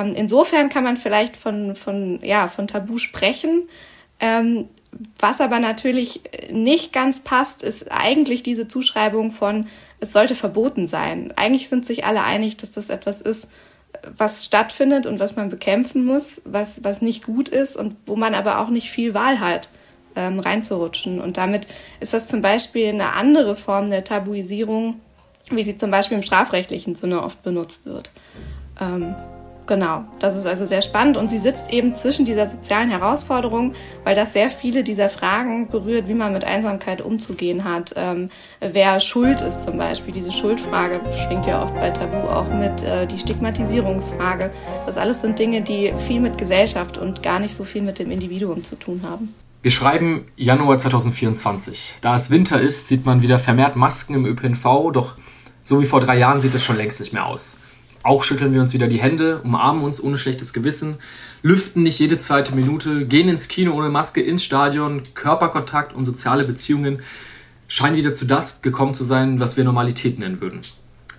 ähm, insofern kann man vielleicht von, von, ja, von Tabu sprechen. Ähm, was aber natürlich nicht ganz passt, ist eigentlich diese Zuschreibung von, es sollte verboten sein. Eigentlich sind sich alle einig, dass das etwas ist, was stattfindet und was man bekämpfen muss, was, was nicht gut ist und wo man aber auch nicht viel Wahl hat, ähm, reinzurutschen. Und damit ist das zum Beispiel eine andere Form der Tabuisierung, wie sie zum Beispiel im strafrechtlichen Sinne oft benutzt wird. Ähm, Genau, das ist also sehr spannend und sie sitzt eben zwischen dieser sozialen Herausforderung, weil das sehr viele dieser Fragen berührt, wie man mit Einsamkeit umzugehen hat, ähm, wer schuld ist zum Beispiel. Diese Schuldfrage schwingt ja oft bei Tabu auch mit, äh, die Stigmatisierungsfrage. Das alles sind Dinge, die viel mit Gesellschaft und gar nicht so viel mit dem Individuum zu tun haben. Wir schreiben Januar 2024. Da es Winter ist, sieht man wieder vermehrt Masken im ÖPNV, doch so wie vor drei Jahren sieht es schon längst nicht mehr aus. Auch schütteln wir uns wieder die Hände, umarmen uns ohne schlechtes Gewissen, lüften nicht jede zweite Minute, gehen ins Kino ohne Maske, ins Stadion, Körperkontakt und soziale Beziehungen scheinen wieder zu das gekommen zu sein, was wir Normalität nennen würden.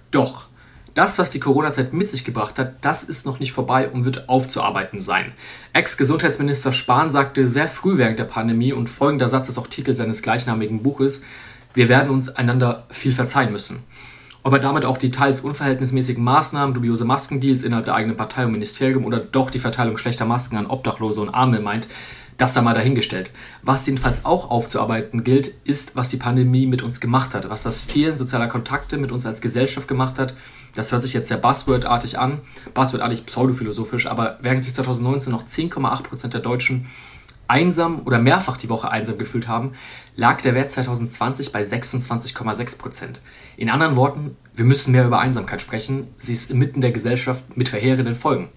Doch, das, was die Corona-Zeit mit sich gebracht hat, das ist noch nicht vorbei und wird aufzuarbeiten sein. Ex-Gesundheitsminister Spahn sagte sehr früh während der Pandemie und folgender Satz ist auch Titel seines gleichnamigen Buches, wir werden uns einander viel verzeihen müssen ob er damit auch die teils unverhältnismäßigen Maßnahmen, dubiose Maskendeals innerhalb der eigenen Partei und Ministerium oder doch die Verteilung schlechter Masken an Obdachlose und Arme meint, das da mal dahingestellt. Was jedenfalls auch aufzuarbeiten gilt, ist, was die Pandemie mit uns gemacht hat, was das Fehlen sozialer Kontakte mit uns als Gesellschaft gemacht hat. Das hört sich jetzt sehr buzzwordartig an, buzzwordartig pseudophilosophisch, aber während sich 2019 noch 10,8% der Deutschen einsam oder mehrfach die Woche einsam gefühlt haben, lag der Wert 2020 bei 26,6 Prozent. In anderen Worten, wir müssen mehr über Einsamkeit sprechen. Sie ist inmitten der Gesellschaft mit verheerenden Folgen.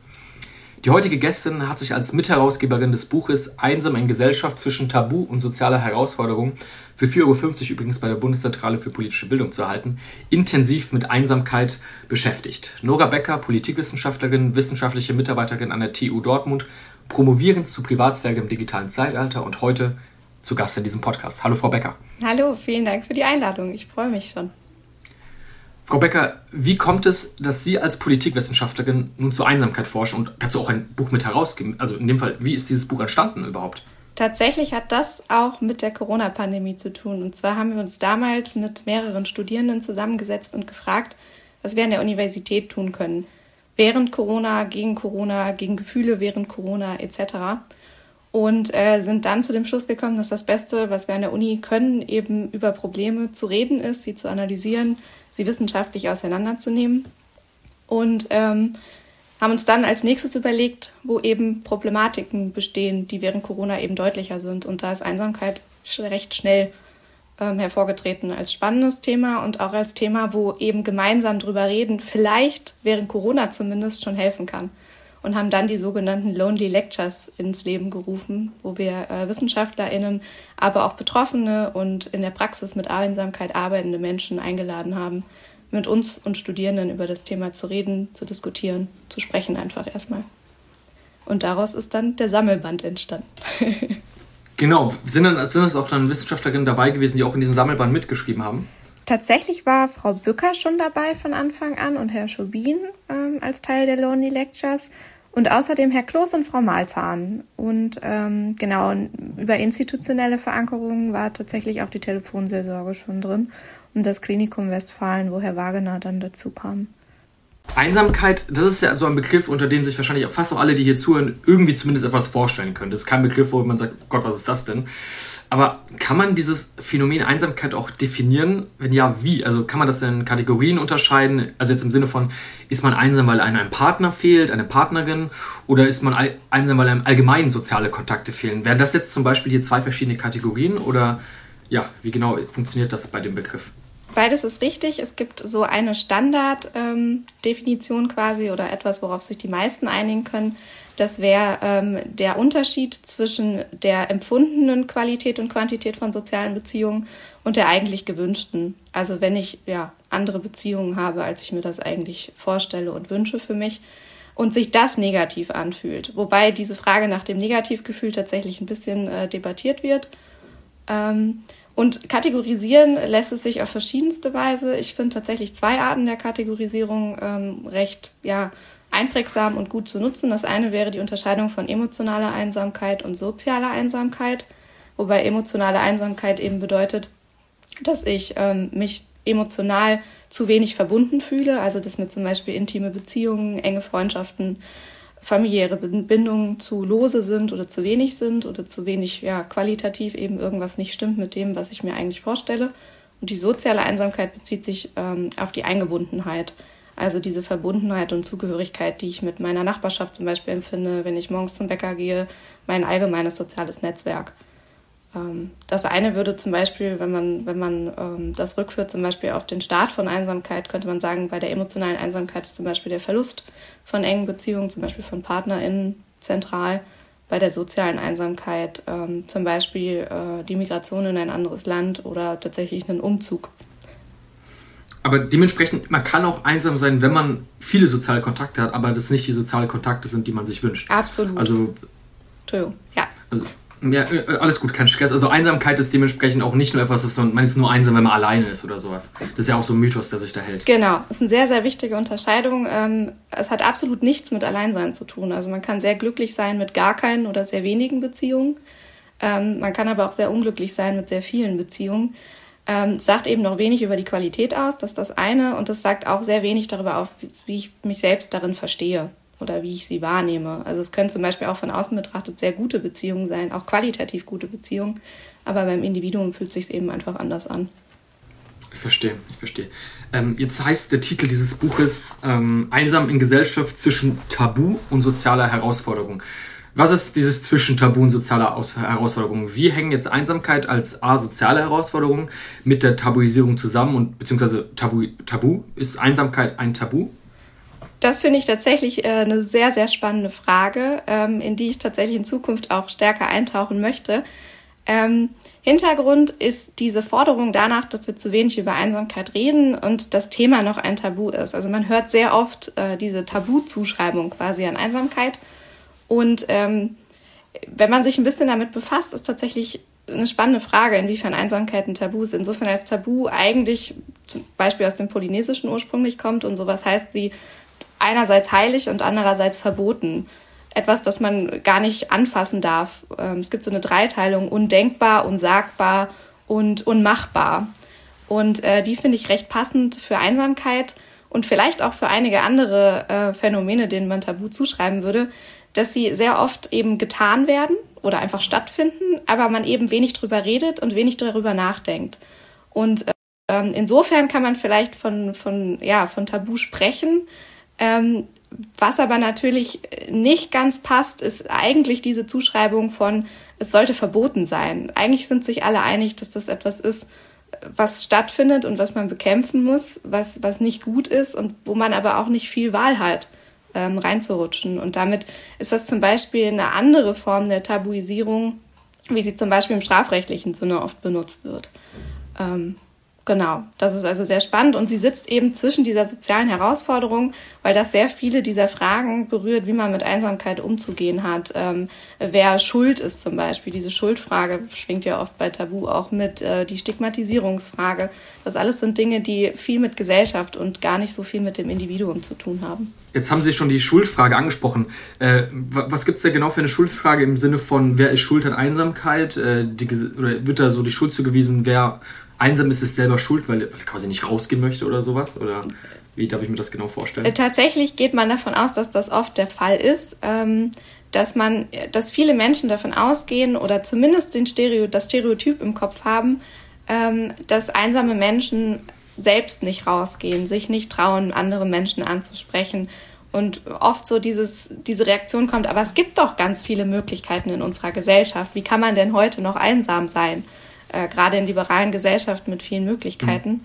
Die heutige Gästin hat sich als Mitherausgeberin des Buches Einsam in Gesellschaft zwischen Tabu und sozialer Herausforderung für 4,50 Euro übrigens bei der Bundeszentrale für politische Bildung zu erhalten, intensiv mit Einsamkeit beschäftigt. Nora Becker, Politikwissenschaftlerin, wissenschaftliche Mitarbeiterin an der TU Dortmund, promovierend zu Privatsphäre im digitalen Zeitalter und heute zu Gast in diesem Podcast. Hallo Frau Becker. Hallo, vielen Dank für die Einladung. Ich freue mich schon. Frau Becker, wie kommt es, dass Sie als Politikwissenschaftlerin nun zur Einsamkeit forschen und dazu auch ein Buch mit herausgeben? Also in dem Fall, wie ist dieses Buch entstanden überhaupt? Tatsächlich hat das auch mit der Corona-Pandemie zu tun. Und zwar haben wir uns damals mit mehreren Studierenden zusammengesetzt und gefragt, was wir an der Universität tun können. Während Corona, gegen Corona, gegen Gefühle während Corona etc und äh, sind dann zu dem Schluss gekommen, dass das Beste, was wir an der Uni können, eben über Probleme zu reden ist, sie zu analysieren, sie wissenschaftlich auseinanderzunehmen. Und ähm, haben uns dann als nächstes überlegt, wo eben Problematiken bestehen, die während Corona eben deutlicher sind. Und da ist Einsamkeit recht schnell ähm, hervorgetreten als spannendes Thema und auch als Thema, wo eben gemeinsam drüber reden, vielleicht während Corona zumindest schon helfen kann und haben dann die sogenannten Lonely Lectures ins Leben gerufen, wo wir äh, WissenschaftlerInnen, aber auch Betroffene und in der Praxis mit Einsamkeit arbeitende Menschen eingeladen haben, mit uns und Studierenden über das Thema zu reden, zu diskutieren, zu sprechen einfach erstmal. Und daraus ist dann der Sammelband entstanden. genau. Sind, dann, sind das auch dann Wissenschaftlerinnen dabei gewesen, die auch in diesem Sammelband mitgeschrieben haben? Tatsächlich war Frau Bücker schon dabei von Anfang an und Herr Schubin ähm, als Teil der Lonely Lectures. Und außerdem Herr Kloß und Frau Malzahn. Und ähm, genau, über institutionelle Verankerungen war tatsächlich auch die Telefonseelsorge schon drin und das Klinikum Westfalen, wo Herr Wagener dann dazu kam. Einsamkeit, das ist ja so ein Begriff, unter dem sich wahrscheinlich fast auch alle, die hier zuhören, irgendwie zumindest etwas vorstellen können. Das ist kein Begriff, wo man sagt, Gott, was ist das denn? Aber kann man dieses Phänomen Einsamkeit auch definieren? Wenn ja, wie? Also kann man das in Kategorien unterscheiden? Also jetzt im Sinne von, ist man einsam, weil einem ein Partner fehlt, eine Partnerin? Oder ist man einsam, weil einem allgemein soziale Kontakte fehlen? Wären das jetzt zum Beispiel hier zwei verschiedene Kategorien? Oder ja, wie genau funktioniert das bei dem Begriff? Beides ist richtig. Es gibt so eine Standarddefinition ähm, quasi oder etwas, worauf sich die meisten einigen können. Das wäre ähm, der Unterschied zwischen der empfundenen Qualität und Quantität von sozialen Beziehungen und der eigentlich gewünschten. Also wenn ich ja andere Beziehungen habe, als ich mir das eigentlich vorstelle und wünsche für mich und sich das negativ anfühlt. Wobei diese Frage nach dem Negativgefühl tatsächlich ein bisschen äh, debattiert wird. Ähm, und kategorisieren lässt es sich auf verschiedenste Weise. Ich finde tatsächlich zwei Arten der Kategorisierung ähm, recht ja, einprägsam und gut zu nutzen. Das eine wäre die Unterscheidung von emotionaler Einsamkeit und sozialer Einsamkeit, wobei emotionale Einsamkeit eben bedeutet, dass ich ähm, mich emotional zu wenig verbunden fühle, also dass mir zum Beispiel intime Beziehungen, enge Freundschaften, familiäre Bindungen zu lose sind oder zu wenig sind oder zu wenig ja, qualitativ eben irgendwas nicht stimmt mit dem, was ich mir eigentlich vorstelle. Und die soziale Einsamkeit bezieht sich ähm, auf die Eingebundenheit. Also diese Verbundenheit und Zugehörigkeit, die ich mit meiner Nachbarschaft zum Beispiel empfinde, wenn ich morgens zum Bäcker gehe, mein allgemeines soziales Netzwerk. Ähm, das eine würde zum Beispiel, wenn man, wenn man ähm, das rückführt, zum Beispiel auf den Start von Einsamkeit, könnte man sagen, bei der emotionalen Einsamkeit ist zum Beispiel der Verlust von engen Beziehungen, zum Beispiel von PartnerInnen zentral. Bei der sozialen Einsamkeit ähm, zum Beispiel äh, die Migration in ein anderes Land oder tatsächlich einen Umzug. Aber dementsprechend, man kann auch einsam sein, wenn man viele soziale Kontakte hat, aber das nicht die sozialen Kontakte sind, die man sich wünscht. Absolut. Also, Entschuldigung, ja. Also, ja, äh, alles gut, kein Stress. Also Einsamkeit ist dementsprechend auch nicht nur etwas, was man, man ist nur einsam, wenn man alleine ist oder sowas. Das ist ja auch so ein Mythos, der sich da hält. Genau, das ist eine sehr, sehr wichtige Unterscheidung. Ähm, es hat absolut nichts mit Alleinsein zu tun. Also man kann sehr glücklich sein mit gar keinen oder sehr wenigen Beziehungen. Ähm, man kann aber auch sehr unglücklich sein mit sehr vielen Beziehungen. Ähm, sagt eben noch wenig über die Qualität aus, das ist das eine. Und das sagt auch sehr wenig darüber auf, wie ich mich selbst darin verstehe oder wie ich sie wahrnehme. Also es können zum Beispiel auch von außen betrachtet sehr gute Beziehungen sein, auch qualitativ gute Beziehungen, aber beim Individuum fühlt sich eben einfach anders an. Ich verstehe, ich verstehe. Ähm, jetzt heißt der Titel dieses Buches ähm, Einsam in Gesellschaft zwischen Tabu und sozialer Herausforderung. Was ist dieses zwischen Tabu und sozialer Herausforderung? Wie hängen jetzt Einsamkeit als A, soziale Herausforderung mit der Tabuisierung zusammen und beziehungsweise Tabu, Tabu? Ist Einsamkeit ein Tabu? Das finde ich tatsächlich äh, eine sehr, sehr spannende Frage, ähm, in die ich tatsächlich in Zukunft auch stärker eintauchen möchte. Ähm, Hintergrund ist diese Forderung danach, dass wir zu wenig über Einsamkeit reden und das Thema noch ein Tabu ist. Also man hört sehr oft äh, diese Tabuzuschreibung quasi an Einsamkeit. Und ähm, wenn man sich ein bisschen damit befasst, ist tatsächlich eine spannende Frage, inwiefern Einsamkeit ein Tabu ist. Insofern als Tabu eigentlich zum Beispiel aus dem Polynesischen ursprünglich kommt und sowas heißt wie einerseits heilig und andererseits verboten. Etwas, das man gar nicht anfassen darf. Ähm, es gibt so eine Dreiteilung, undenkbar, unsagbar und unmachbar. Und äh, die finde ich recht passend für Einsamkeit und vielleicht auch für einige andere äh, Phänomene, denen man Tabu zuschreiben würde, dass sie sehr oft eben getan werden oder einfach stattfinden, aber man eben wenig drüber redet und wenig darüber nachdenkt. Und ähm, insofern kann man vielleicht von, von, ja, von Tabu sprechen, ähm, was aber natürlich nicht ganz passt, ist eigentlich diese Zuschreibung von, es sollte verboten sein. Eigentlich sind sich alle einig, dass das etwas ist, was stattfindet und was man bekämpfen muss, was, was nicht gut ist und wo man aber auch nicht viel Wahl hat, ähm, reinzurutschen. Und damit ist das zum Beispiel eine andere Form der Tabuisierung, wie sie zum Beispiel im strafrechtlichen Sinne oft benutzt wird. Ähm, Genau, das ist also sehr spannend und sie sitzt eben zwischen dieser sozialen Herausforderung, weil das sehr viele dieser Fragen berührt, wie man mit Einsamkeit umzugehen hat, ähm, wer schuld ist zum Beispiel. Diese Schuldfrage schwingt ja oft bei Tabu auch mit, äh, die Stigmatisierungsfrage. Das alles sind Dinge, die viel mit Gesellschaft und gar nicht so viel mit dem Individuum zu tun haben. Jetzt haben Sie schon die Schuldfrage angesprochen. Äh, was gibt es da genau für eine Schuldfrage im Sinne von, wer ist schuld an Einsamkeit? Äh, die, oder wird da so die Schuld zugewiesen, wer einsam ist es selber schuld, weil, weil er quasi nicht rausgehen möchte oder sowas? Oder wie darf ich mir das genau vorstellen? Äh, tatsächlich geht man davon aus, dass das oft der Fall ist. Ähm, dass man, dass viele Menschen davon ausgehen oder zumindest den Stereo, das Stereotyp im Kopf haben, ähm, dass einsame Menschen selbst nicht rausgehen, sich nicht trauen, andere Menschen anzusprechen und oft so dieses, diese Reaktion kommt, aber es gibt doch ganz viele Möglichkeiten in unserer Gesellschaft. Wie kann man denn heute noch einsam sein? Äh, gerade in liberalen Gesellschaften mit vielen Möglichkeiten. Mhm.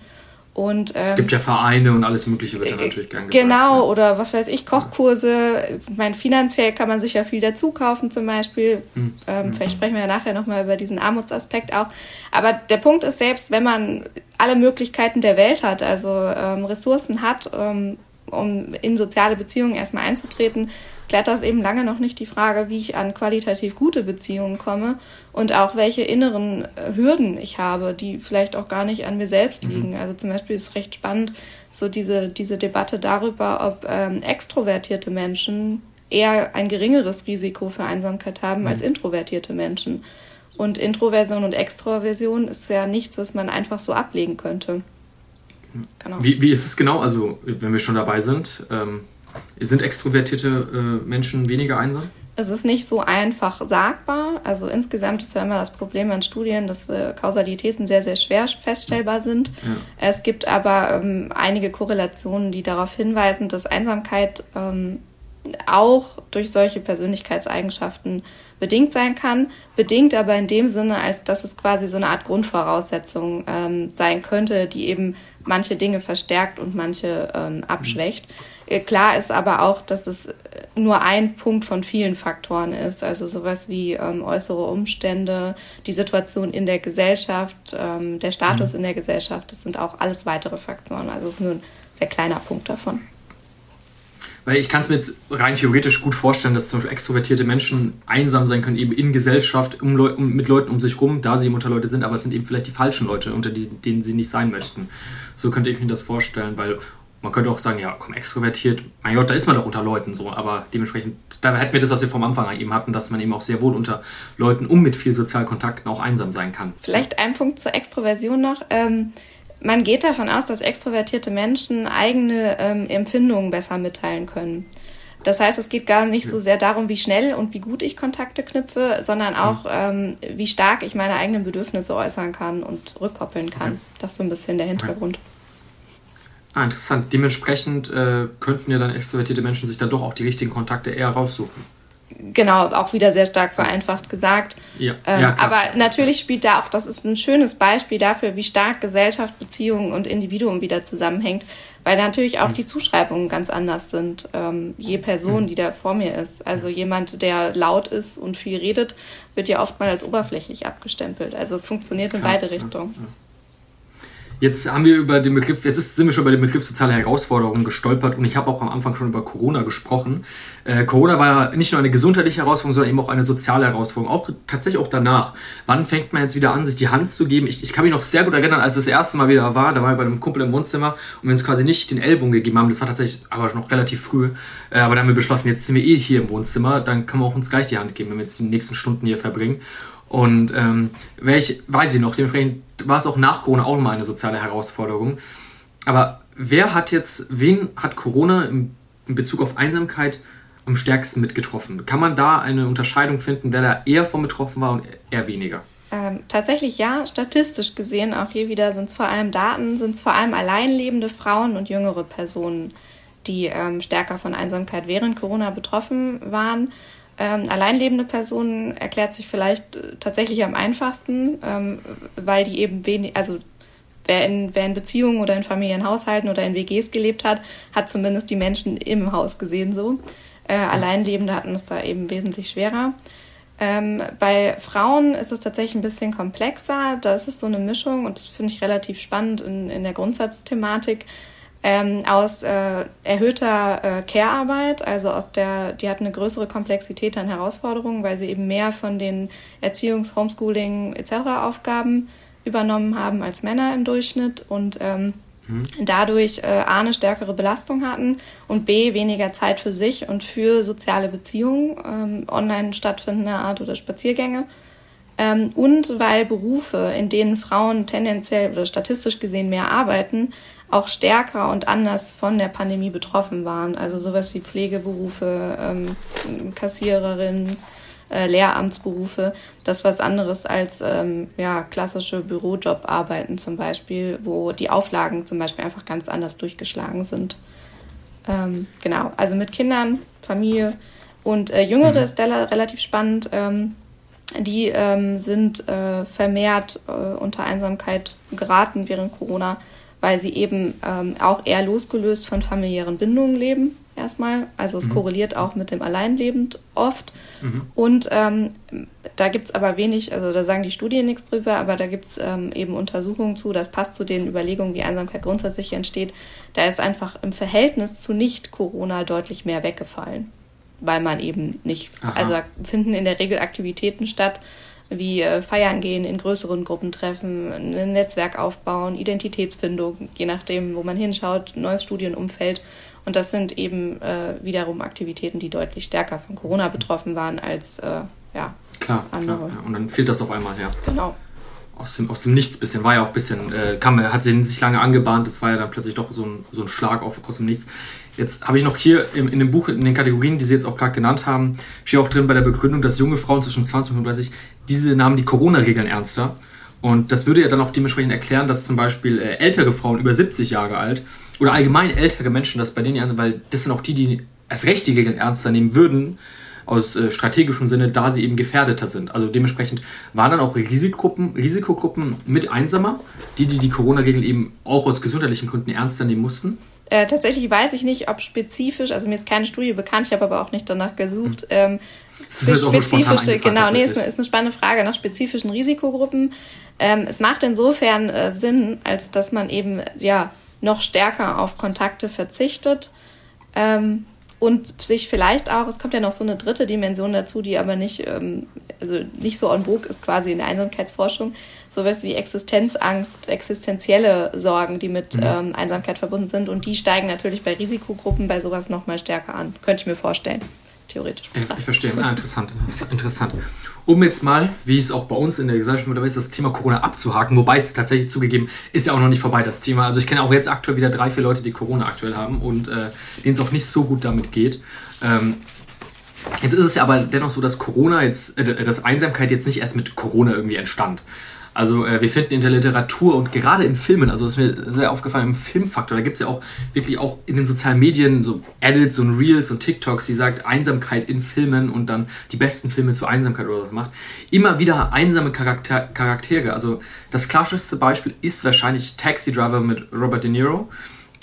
Und, ähm, gibt ja Vereine und alles Mögliche wird ja äh, natürlich gern gesagt. Genau, ja. oder was weiß ich, Kochkurse. Ich meine, finanziell kann man sich ja viel dazu kaufen zum Beispiel. Mhm. Ähm, mhm. Vielleicht sprechen wir ja nachher nochmal über diesen Armutsaspekt auch. Aber der Punkt ist, selbst wenn man alle Möglichkeiten der Welt hat, also ähm, Ressourcen hat, ähm, um in soziale Beziehungen erstmal einzutreten, klärt das eben lange noch nicht die Frage, wie ich an qualitativ gute Beziehungen komme und auch welche inneren äh, Hürden ich habe, die vielleicht auch gar nicht an mir selbst mhm. liegen. Mhm. Also zum Beispiel ist es recht spannend, so diese, diese Debatte darüber, ob ähm, extrovertierte Menschen eher ein geringeres Risiko für Einsamkeit haben mhm. als introvertierte Menschen. Und Introversion und Extroversion ist ja nichts, was man einfach so ablegen könnte. Genau. Wie, wie ist es genau? Also, wenn wir schon dabei sind, ähm, sind extrovertierte äh, Menschen weniger einsam? Es ist nicht so einfach sagbar. Also insgesamt ist ja immer das Problem an Studien, dass äh, Kausalitäten sehr, sehr schwer feststellbar sind. Ja. Es gibt aber ähm, einige Korrelationen, die darauf hinweisen, dass Einsamkeit ähm, auch durch solche Persönlichkeitseigenschaften bedingt sein kann, bedingt aber in dem Sinne, als dass es quasi so eine Art Grundvoraussetzung ähm, sein könnte, die eben manche Dinge verstärkt und manche ähm, abschwächt. Äh, klar ist aber auch, dass es nur ein Punkt von vielen Faktoren ist, also sowas wie ähm, äußere Umstände, die Situation in der Gesellschaft, ähm, der Status mhm. in der Gesellschaft, das sind auch alles weitere Faktoren. Also es ist nur ein sehr kleiner Punkt davon. Weil ich kann es mir jetzt rein theoretisch gut vorstellen, dass zum Beispiel extrovertierte Menschen einsam sein können, eben in Gesellschaft, um, Leu um mit Leuten um sich rum, da sie eben unter Leute sind, aber es sind eben vielleicht die falschen Leute, unter die, denen sie nicht sein möchten. So könnte ich mir das vorstellen, weil man könnte auch sagen, ja, komm, extrovertiert, mein Gott, da ist man doch unter Leuten so, aber dementsprechend, da hätten wir das, was wir vom Anfang eben hatten, dass man eben auch sehr wohl unter Leuten um mit viel Sozialkontakten auch einsam sein kann. Vielleicht ein Punkt zur Extroversion noch. Ähm, man geht davon aus, dass extrovertierte Menschen eigene ähm, Empfindungen besser mitteilen können. Das heißt, es geht gar nicht so sehr darum, wie schnell und wie gut ich Kontakte knüpfe, sondern auch, ähm, wie stark ich meine eigenen Bedürfnisse äußern kann und rückkoppeln kann. Das ist so ein bisschen der Hintergrund. Ah, interessant. Dementsprechend äh, könnten ja dann extrovertierte Menschen sich dann doch auch die richtigen Kontakte eher raussuchen genau, auch wieder sehr stark vereinfacht gesagt. Ja, ähm, ja, aber natürlich spielt da auch, das ist ein schönes Beispiel dafür, wie stark Gesellschaft, Beziehungen und Individuum wieder zusammenhängt, weil natürlich auch mhm. die Zuschreibungen ganz anders sind, ähm, je Person, mhm. die da vor mir ist. Also jemand, der laut ist und viel redet, wird ja oft mal als oberflächlich abgestempelt. Also es funktioniert in beide Richtungen. Ja, Jetzt haben wir über den Begriff, jetzt sind wir schon über den Begriff soziale Herausforderungen gestolpert und ich habe auch am Anfang schon über Corona gesprochen. Äh, Corona war ja nicht nur eine gesundheitliche Herausforderung, sondern eben auch eine soziale Herausforderung, auch tatsächlich auch danach. Wann fängt man jetzt wieder an, sich die Hand zu geben? Ich, ich kann mich noch sehr gut erinnern, als das erste Mal wieder war, da war ich bei einem Kumpel im Wohnzimmer und wir uns quasi nicht den Ellbogen gegeben haben. Das war tatsächlich aber noch relativ früh. Äh, aber dann haben wir beschlossen, jetzt sind wir eh hier im Wohnzimmer, dann können wir auch uns gleich die Hand geben, wenn wir jetzt die nächsten Stunden hier verbringen. Und ähm, welch, weiß ich noch, dementsprechend war es auch nach Corona auch mal eine soziale Herausforderung. Aber wer hat jetzt, wen hat Corona in, in Bezug auf Einsamkeit am stärksten mitgetroffen? Kann man da eine Unterscheidung finden, wer da eher von betroffen war und eher weniger? Ähm, tatsächlich ja, statistisch gesehen, auch hier wieder sind es vor allem Daten, sind es vor allem alleinlebende Frauen und jüngere Personen, die ähm, stärker von Einsamkeit während Corona betroffen waren. Ähm, alleinlebende Personen erklärt sich vielleicht äh, tatsächlich am einfachsten, ähm, weil die eben wenig, also wer in, wer in Beziehungen oder in Familienhaushalten oder in WGs gelebt hat, hat zumindest die Menschen im Haus gesehen so. Äh, Alleinlebende hatten es da eben wesentlich schwerer. Ähm, bei Frauen ist es tatsächlich ein bisschen komplexer. Da ist es so eine Mischung und das finde ich relativ spannend in, in der Grundsatzthematik ähm, aus äh, erhöhter äh, Care-Arbeit, also aus der, die hat eine größere Komplexität an Herausforderungen, weil sie eben mehr von den Erziehungs-, Homeschooling etc. Aufgaben übernommen haben als Männer im Durchschnitt und ähm, mhm. dadurch äh, A eine stärkere Belastung hatten und B weniger Zeit für sich und für soziale Beziehungen, ähm, online stattfindender Art oder Spaziergänge. Ähm, und weil Berufe, in denen Frauen tendenziell oder statistisch gesehen mehr arbeiten, auch stärker und anders von der Pandemie betroffen waren. Also sowas wie Pflegeberufe, ähm, Kassiererin, äh, Lehramtsberufe. Das ist was anderes als ähm, ja, klassische Bürojobarbeiten zum Beispiel, wo die Auflagen zum Beispiel einfach ganz anders durchgeschlagen sind. Ähm, genau, also mit Kindern, Familie und äh, Jüngere mhm. ist da relativ spannend. Ähm, die ähm, sind äh, vermehrt äh, unter Einsamkeit geraten während Corona weil sie eben ähm, auch eher losgelöst von familiären Bindungen leben, erstmal. Also es mhm. korreliert auch mit dem Alleinlebend oft. Mhm. Und ähm, da gibt es aber wenig, also da sagen die Studien nichts drüber, aber da gibt es ähm, eben Untersuchungen zu, das passt zu den Überlegungen, wie Einsamkeit grundsätzlich entsteht. Da ist einfach im Verhältnis zu Nicht-Corona deutlich mehr weggefallen. Weil man eben nicht, Aha. also finden in der Regel Aktivitäten statt, wie äh, feiern gehen, in größeren Gruppen treffen, ein Netzwerk aufbauen, Identitätsfindung, je nachdem, wo man hinschaut, neues Studienumfeld. Und das sind eben äh, wiederum Aktivitäten, die deutlich stärker von Corona betroffen waren als äh, ja, klar, andere. Klar, ja. Und dann fehlt das auf einmal, ja. Genau. Aus dem, aus dem Nichts bisschen, war ja auch ein bisschen, äh, kam, hat sich lange angebahnt, das war ja dann plötzlich doch so ein, so ein Schlag auf, aus dem Nichts. Jetzt habe ich noch hier in, in dem Buch, in den Kategorien, die Sie jetzt auch gerade genannt haben, steht auch drin bei der Begründung, dass junge Frauen zwischen 20 und 35, diese nahmen die Corona-Regeln ernster. Und das würde ja dann auch dementsprechend erklären, dass zum Beispiel äh, ältere Frauen über 70 Jahre alt oder allgemein ältere Menschen das bei denen ernst weil das sind auch die, die als recht die Regeln ernster nehmen würden, aus äh, strategischem Sinne, da sie eben gefährdeter sind. Also dementsprechend waren dann auch Risikogruppen, Risikogruppen mit einsamer, die, die die Corona-Regeln eben auch aus gesundheitlichen Gründen ernster nehmen mussten. Äh, tatsächlich weiß ich nicht, ob spezifisch, also mir ist keine Studie bekannt, ich habe aber auch nicht danach gesucht. Mhm. Ähm, das ist spezifische, genau, nee, ist eine, ist eine spannende Frage nach spezifischen Risikogruppen. Ähm, es macht insofern äh, Sinn, als dass man eben ja noch stärker auf Kontakte verzichtet. Ähm, und sich vielleicht auch, es kommt ja noch so eine dritte Dimension dazu, die aber nicht, ähm, also nicht so en vogue ist quasi in der Einsamkeitsforschung, sowas wie Existenzangst, existenzielle Sorgen, die mit mhm. ähm, Einsamkeit verbunden sind. Und die steigen natürlich bei Risikogruppen bei sowas nochmal stärker an, könnte ich mir vorstellen theoretisch betrachtet. Ich verstehe. Ah, interessant. Interessant. Um jetzt mal, wie es auch bei uns in der Gesellschaft dabei ist, das Thema Corona abzuhaken, wobei es tatsächlich zugegeben ist ja auch noch nicht vorbei, das Thema. Also ich kenne auch jetzt aktuell wieder drei, vier Leute, die Corona aktuell haben und äh, denen es auch nicht so gut damit geht. Ähm, Jetzt ist es ja aber dennoch so, dass Corona jetzt, äh, dass Einsamkeit jetzt nicht erst mit Corona irgendwie entstand. Also äh, wir finden in der Literatur und gerade in Filmen, also ist mir sehr aufgefallen im Filmfaktor, da gibt es ja auch wirklich auch in den sozialen Medien so Edits und Reels und TikToks, die sagt Einsamkeit in Filmen und dann die besten Filme zur Einsamkeit oder was macht. Immer wieder einsame Charakter Charaktere. Also das klassischste Beispiel ist wahrscheinlich Taxi Driver mit Robert De Niro.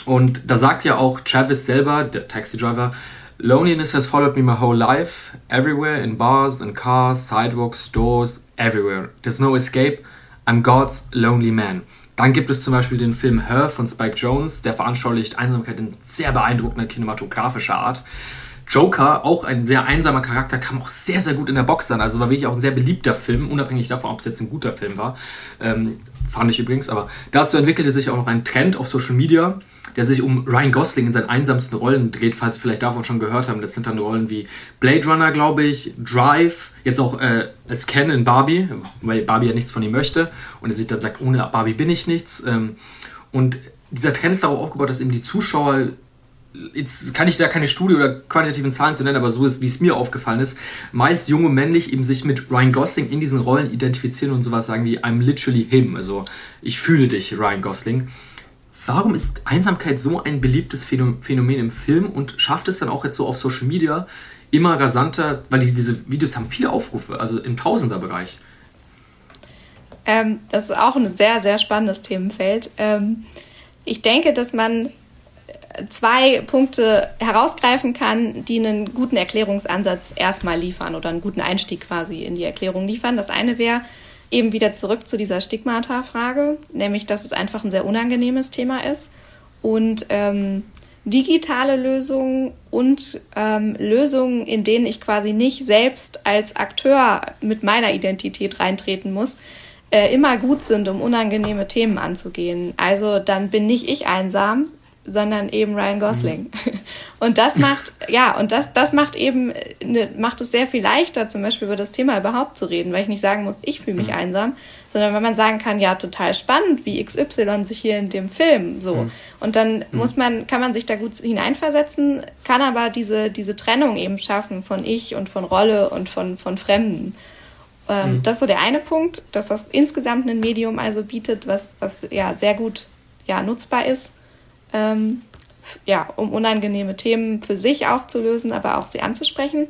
Und da sagt ja auch Travis selber, der Taxi Driver, Loneliness has followed me my whole life, everywhere, in bars, in cars, sidewalks, stores, everywhere. There's no escape. I'm God's Lonely Man. Dann gibt es zum Beispiel den Film Her von Spike Jones, der veranschaulicht Einsamkeit in sehr beeindruckender kinematografischer Art. Joker, auch ein sehr einsamer Charakter, kam auch sehr, sehr gut in der Box an. Also war wirklich auch ein sehr beliebter Film, unabhängig davon, ob es jetzt ein guter Film war. Ähm, fand ich übrigens. Aber dazu entwickelte sich auch noch ein Trend auf Social Media, der sich um Ryan Gosling in seinen einsamsten Rollen dreht, falls Sie vielleicht davon schon gehört haben. Das sind dann Rollen wie Blade Runner, glaube ich, Drive, jetzt auch äh, als Ken in Barbie, weil Barbie ja nichts von ihm möchte und er sich dann sagt, ohne Barbie bin ich nichts. Ähm, und dieser Trend ist darauf aufgebaut, dass eben die Zuschauer jetzt kann ich da keine Studie oder quantitativen Zahlen zu nennen, aber so ist, wie es mir aufgefallen ist, meist junge männlich eben sich mit Ryan Gosling in diesen Rollen identifizieren und sowas sagen wie I'm literally him, also ich fühle dich, Ryan Gosling. Warum ist Einsamkeit so ein beliebtes Phänomen im Film und schafft es dann auch jetzt so auf Social Media immer rasanter, weil die, diese Videos haben viele Aufrufe, also im Tausenderbereich? Ähm, das ist auch ein sehr, sehr spannendes Themenfeld. Ähm, ich denke, dass man zwei Punkte herausgreifen kann, die einen guten Erklärungsansatz erstmal liefern oder einen guten Einstieg quasi in die Erklärung liefern. Das eine wäre, eben wieder zurück zu dieser Stigmata-Frage, nämlich dass es einfach ein sehr unangenehmes Thema ist und ähm, digitale Lösungen und ähm, Lösungen, in denen ich quasi nicht selbst als Akteur mit meiner Identität reintreten muss, äh, immer gut sind, um unangenehme Themen anzugehen. Also dann bin nicht ich einsam, sondern eben Ryan Gosling. Mhm. Und das macht, ja, und das, das macht eben, ne, macht es sehr viel leichter, zum Beispiel über das Thema überhaupt zu reden, weil ich nicht sagen muss, ich fühle mich mhm. einsam, sondern wenn man sagen kann, ja, total spannend, wie XY sich hier in dem Film so. Mhm. Und dann mhm. muss man, kann man sich da gut hineinversetzen, kann aber diese, diese Trennung eben schaffen von ich und von Rolle und von, von Fremden. Ähm, mhm. Das ist so der eine Punkt, dass das insgesamt ein Medium also bietet, was, was ja sehr gut ja, nutzbar ist ähm, ja, um unangenehme Themen für sich aufzulösen, aber auch sie anzusprechen.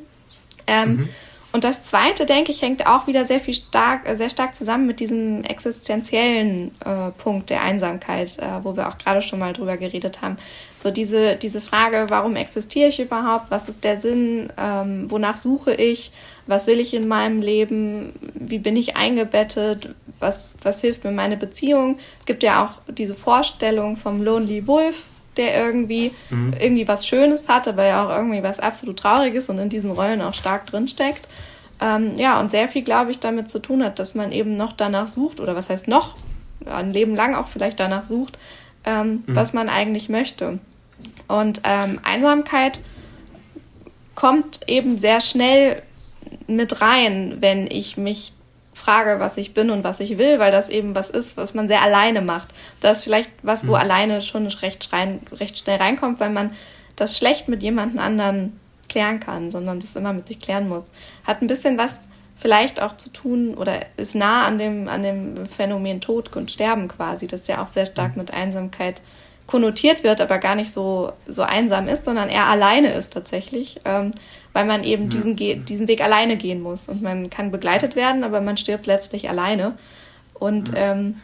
Ähm, mhm. Und das Zweite, denke ich, hängt auch wieder sehr viel stark, äh, sehr stark zusammen mit diesem existenziellen äh, Punkt der Einsamkeit, äh, wo wir auch gerade schon mal drüber geredet haben. So diese, diese Frage, warum existiere ich überhaupt? Was ist der Sinn? Ähm, wonach suche ich? Was will ich in meinem Leben? Wie bin ich eingebettet? Was, was hilft mir meine Beziehung? Es gibt ja auch diese Vorstellung vom Lonely Wolf, der irgendwie, mhm. irgendwie was Schönes hat, aber ja auch irgendwie was absolut Trauriges und in diesen Rollen auch stark drinsteckt. Ähm, ja, und sehr viel, glaube ich, damit zu tun hat, dass man eben noch danach sucht, oder was heißt noch, ein Leben lang auch vielleicht danach sucht, ähm, mhm. was man eigentlich möchte. Und ähm, Einsamkeit kommt eben sehr schnell mit rein, wenn ich mich frage, was ich bin und was ich will, weil das eben was ist, was man sehr alleine macht. Das ist vielleicht was, wo mhm. alleine schon recht, rein, recht schnell reinkommt, weil man das schlecht mit jemandem anderen klären kann, sondern das immer mit sich klären muss. Hat ein bisschen was vielleicht auch zu tun oder ist nah an dem, an dem Phänomen Tod und Sterben quasi, das ja auch sehr stark mhm. mit Einsamkeit konnotiert wird, aber gar nicht so, so einsam ist, sondern eher alleine ist tatsächlich, ähm, weil man eben ja. diesen, diesen Weg alleine gehen muss. Und man kann begleitet werden, aber man stirbt letztlich alleine. Und ja, ähm,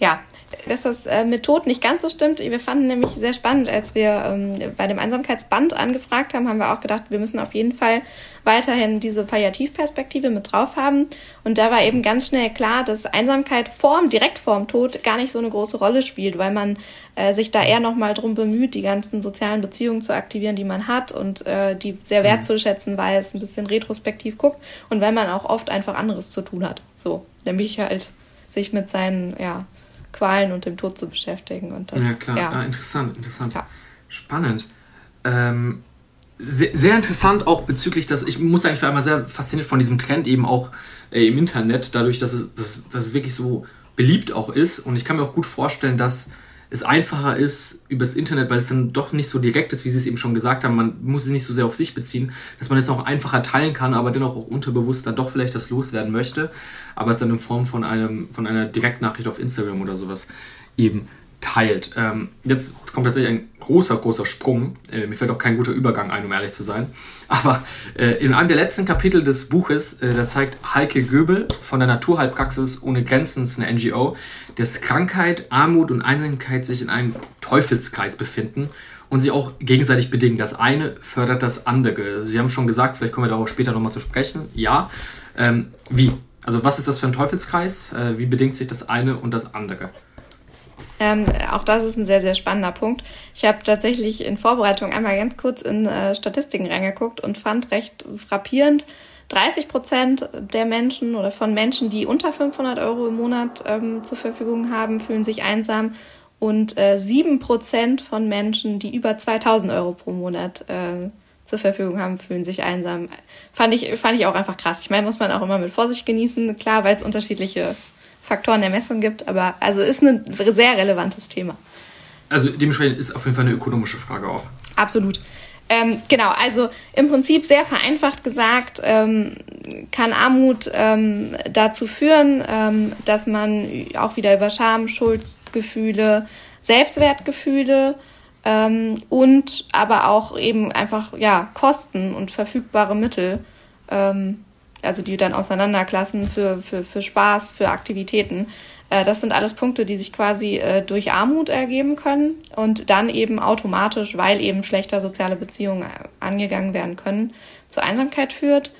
ja dass das äh, mit Tod nicht ganz so stimmt. Wir fanden nämlich sehr spannend, als wir ähm, bei dem Einsamkeitsband angefragt haben, haben wir auch gedacht, wir müssen auf jeden Fall weiterhin diese Palliativperspektive mit drauf haben. Und da war eben ganz schnell klar, dass Einsamkeit vorm, direkt vorm Tod gar nicht so eine große Rolle spielt, weil man äh, sich da eher nochmal drum bemüht, die ganzen sozialen Beziehungen zu aktivieren, die man hat und äh, die sehr mhm. wertzuschätzen weiß, ein bisschen retrospektiv guckt und weil man auch oft einfach anderes zu tun hat. So, nämlich halt sich mit seinen, ja, Qualen und dem Tod zu beschäftigen. Und das, ja, klar. Ja. Ah, interessant, interessant. Ja. Spannend. Ähm, sehr, sehr, interessant auch bezüglich, dass ich muss eigentlich einmal sehr fasziniert von diesem Trend eben auch äh, im Internet, dadurch, dass es, dass, dass es wirklich so beliebt auch ist. Und ich kann mir auch gut vorstellen, dass es einfacher ist übers Internet, weil es dann doch nicht so direkt ist, wie Sie es eben schon gesagt haben. Man muss es nicht so sehr auf sich beziehen, dass man es auch einfacher teilen kann, aber dennoch auch unterbewusst dann doch vielleicht das loswerden möchte. Aber es dann in Form von, einem, von einer Direktnachricht auf Instagram oder sowas eben teilt. Ähm, jetzt kommt tatsächlich ein großer, großer Sprung. Äh, mir fällt auch kein guter Übergang ein, um ehrlich zu sein. Aber äh, in einem der letzten Kapitel des Buches, äh, da zeigt Heike Göbel von der Naturheilpraxis ohne Grenzen, ist eine NGO, dass Krankheit, Armut und Einsamkeit sich in einem Teufelskreis befinden und sich auch gegenseitig bedingen. Das eine fördert das andere. Sie haben schon gesagt, vielleicht kommen wir darauf später nochmal zu sprechen. Ja. Ähm, wie? Also was ist das für ein Teufelskreis? Äh, wie bedingt sich das eine und das andere? Ähm, auch das ist ein sehr, sehr spannender Punkt. Ich habe tatsächlich in Vorbereitung einmal ganz kurz in äh, Statistiken reingeguckt und fand recht frappierend, 30 Prozent der Menschen oder von Menschen, die unter 500 Euro im Monat ähm, zur Verfügung haben, fühlen sich einsam und äh, 7 Prozent von Menschen, die über 2000 Euro pro Monat äh, zur Verfügung haben, fühlen sich einsam. Fand ich, fand ich auch einfach krass. Ich meine, muss man auch immer mit Vorsicht genießen, klar, weil es unterschiedliche Faktoren der Messung gibt, aber also ist ein sehr relevantes Thema. Also dementsprechend ist auf jeden Fall eine ökonomische Frage auch. Absolut. Ähm, genau, also im Prinzip sehr vereinfacht gesagt, ähm, kann Armut ähm, dazu führen, ähm, dass man auch wieder über Scham, Schuldgefühle, Selbstwertgefühle ähm, und aber auch eben einfach ja Kosten und verfügbare Mittel ähm, also die dann auseinanderklassen für, für, für Spaß, für Aktivitäten. Äh, das sind alles Punkte, die sich quasi äh, durch Armut ergeben können und dann eben automatisch, weil eben schlechter soziale Beziehungen äh, angegangen werden können, zur Einsamkeit führt.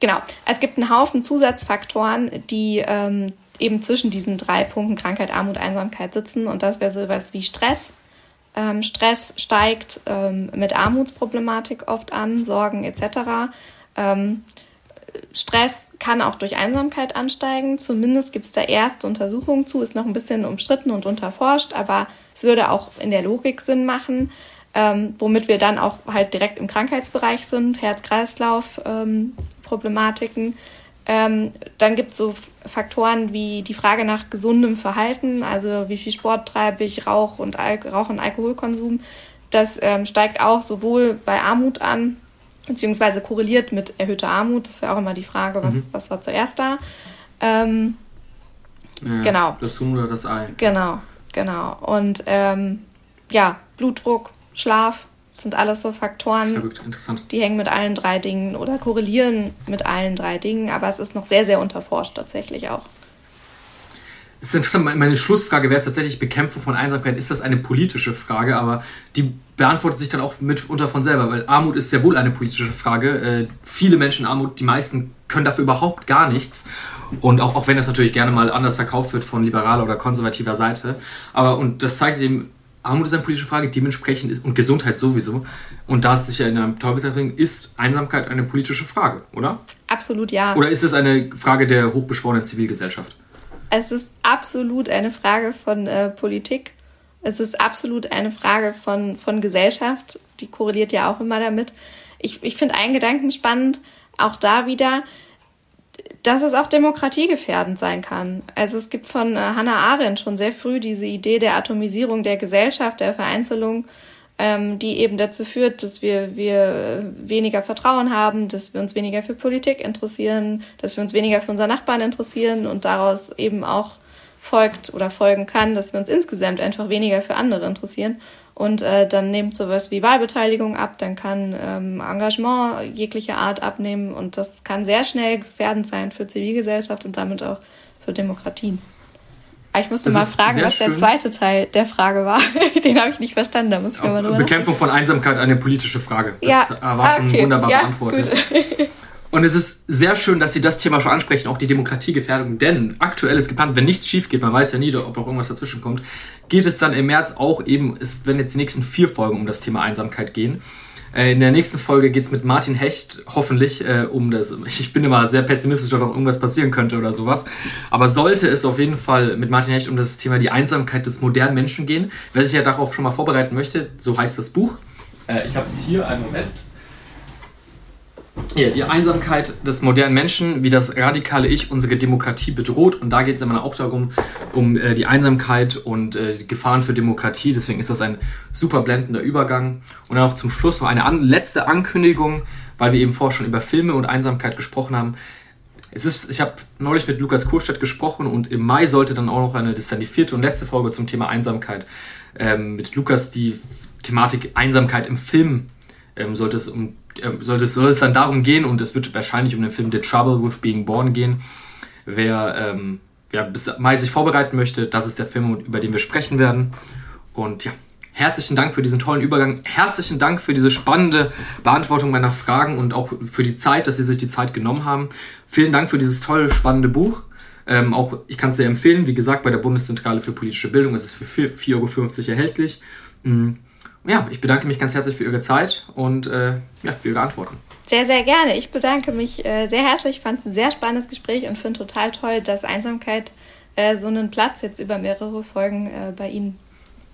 Genau, es gibt einen Haufen Zusatzfaktoren, die ähm, eben zwischen diesen drei Punkten Krankheit, Armut, Einsamkeit sitzen und das wäre sowas wie Stress. Ähm, Stress steigt ähm, mit Armutsproblematik oft an, Sorgen etc. Ähm, Stress kann auch durch Einsamkeit ansteigen. Zumindest gibt es da erste Untersuchungen zu, ist noch ein bisschen umstritten und unterforscht, aber es würde auch in der Logik Sinn machen, ähm, womit wir dann auch halt direkt im Krankheitsbereich sind, Herz-Kreislauf-Problematiken. Ähm, dann gibt es so Faktoren wie die Frage nach gesundem Verhalten, also wie viel Sport treibe ich, Rauch und, Al Rauch und Alkoholkonsum. Das ähm, steigt auch sowohl bei Armut an, beziehungsweise korreliert mit erhöhter Armut. Das ist ja auch immer die Frage, was, mhm. was war zuerst da. Ähm, ja, genau. Das Huhn oder das Ei. Genau, genau. Und ähm, ja, Blutdruck, Schlaf sind alles so Faktoren, Verrückt, interessant. die hängen mit allen drei Dingen oder korrelieren mit allen drei Dingen, aber es ist noch sehr, sehr unterforscht tatsächlich auch. Das ist interessant. Meine Schlussfrage wäre tatsächlich Bekämpfung von Einsamkeit. Ist das eine politische Frage? Aber die beantwortet sich dann auch mitunter von selber, weil Armut ist sehr wohl eine politische Frage. Äh, viele Menschen in Armut, die meisten können dafür überhaupt gar nichts. Und auch, auch wenn das natürlich gerne mal anders verkauft wird von liberaler oder konservativer Seite. Aber, und das zeigt sich eben Armut ist eine politische Frage, dementsprechend ist, und Gesundheit sowieso. Und da es sich ja in einem Teufelskreis bringt, ist Einsamkeit eine politische Frage, oder? Absolut ja. Oder ist es eine Frage der hochbeschworenen Zivilgesellschaft? Es ist absolut eine Frage von äh, Politik. Es ist absolut eine Frage von, von Gesellschaft. Die korreliert ja auch immer damit. Ich, ich finde einen Gedanken spannend, auch da wieder, dass es auch demokratiegefährdend sein kann. Also es gibt von äh, Hannah Arendt schon sehr früh diese Idee der Atomisierung der Gesellschaft, der Vereinzelung, ähm, die eben dazu führt, dass wir, wir weniger Vertrauen haben, dass wir uns weniger für Politik interessieren, dass wir uns weniger für unsere Nachbarn interessieren und daraus eben auch folgt oder folgen kann, dass wir uns insgesamt einfach weniger für andere interessieren. Und äh, dann nimmt sowas wie Wahlbeteiligung ab, dann kann ähm, Engagement jeglicher Art abnehmen und das kann sehr schnell gefährdend sein für Zivilgesellschaft und damit auch für Demokratien. Aber ich musste das mal fragen, was schön. der zweite Teil der Frage war. Den habe ich nicht verstanden, da muss ich mal drüber Bekämpfung von Einsamkeit eine politische Frage. Das ja. war schon okay. wunderbar ja, beantwortet. Gut. Und es ist sehr schön, dass Sie das Thema schon ansprechen, auch die Demokratiegefährdung. Denn aktuell ist geplant, wenn nichts schief geht, man weiß ja nie, ob noch irgendwas dazwischen kommt, geht es dann im März auch eben, es werden jetzt die nächsten vier Folgen um das Thema Einsamkeit gehen. Äh, in der nächsten Folge geht es mit Martin Hecht hoffentlich äh, um das. Ich bin immer sehr pessimistisch, noch irgendwas passieren könnte oder sowas. Aber sollte es auf jeden Fall mit Martin Hecht um das Thema die Einsamkeit des modernen Menschen gehen, wer sich ja darauf schon mal vorbereiten möchte, so heißt das Buch. Äh, ich habe es hier, einen Moment. Ja, die Einsamkeit des modernen Menschen, wie das radikale Ich unsere Demokratie bedroht. Und da geht es immer auch darum, um äh, die Einsamkeit und äh, die Gefahren für Demokratie. Deswegen ist das ein super blendender Übergang. Und dann auch zum Schluss noch eine an letzte Ankündigung, weil wir eben vorher schon über Filme und Einsamkeit gesprochen haben. Es ist, ich habe neulich mit Lukas Kurstadt gesprochen und im Mai sollte dann auch noch eine, das ist dann die vierte und letzte Folge zum Thema Einsamkeit, ähm, mit Lukas die Thematik Einsamkeit im Film ähm, sollte es um soll, es, soll dann darum gehen, und es wird wahrscheinlich um den Film The Trouble with Being Born gehen. Wer ähm, ja, bis Mai sich vorbereiten möchte, das ist der Film, über den wir sprechen werden. Und ja, herzlichen Dank für diesen tollen Übergang. Herzlichen Dank für diese spannende Beantwortung meiner Fragen und auch für die Zeit, dass Sie sich die Zeit genommen haben. Vielen Dank für dieses tolle, spannende Buch. Ähm, auch ich kann es sehr empfehlen. Wie gesagt, bei der Bundeszentrale für politische Bildung ist es für 4,50 Euro erhältlich. Mhm ja, ich bedanke mich ganz herzlich für Ihre Zeit und äh, ja, für Ihre Antworten. Sehr, sehr gerne. Ich bedanke mich äh, sehr herzlich. Ich fand es ein sehr spannendes Gespräch und finde total toll, dass Einsamkeit äh, so einen Platz jetzt über mehrere Folgen äh, bei Ihnen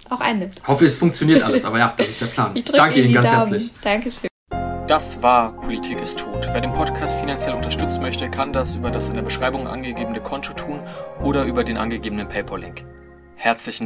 auch einnimmt. Ich hoffe, es funktioniert alles, aber ja, das ist der Plan. Ich danke Ihnen, Ihnen ganz Daumen. herzlich. Dankeschön. Das war Politik ist tot. Wer den Podcast finanziell unterstützen möchte, kann das über das in der Beschreibung angegebene Konto tun oder über den angegebenen PayPal-Link. Herzlichen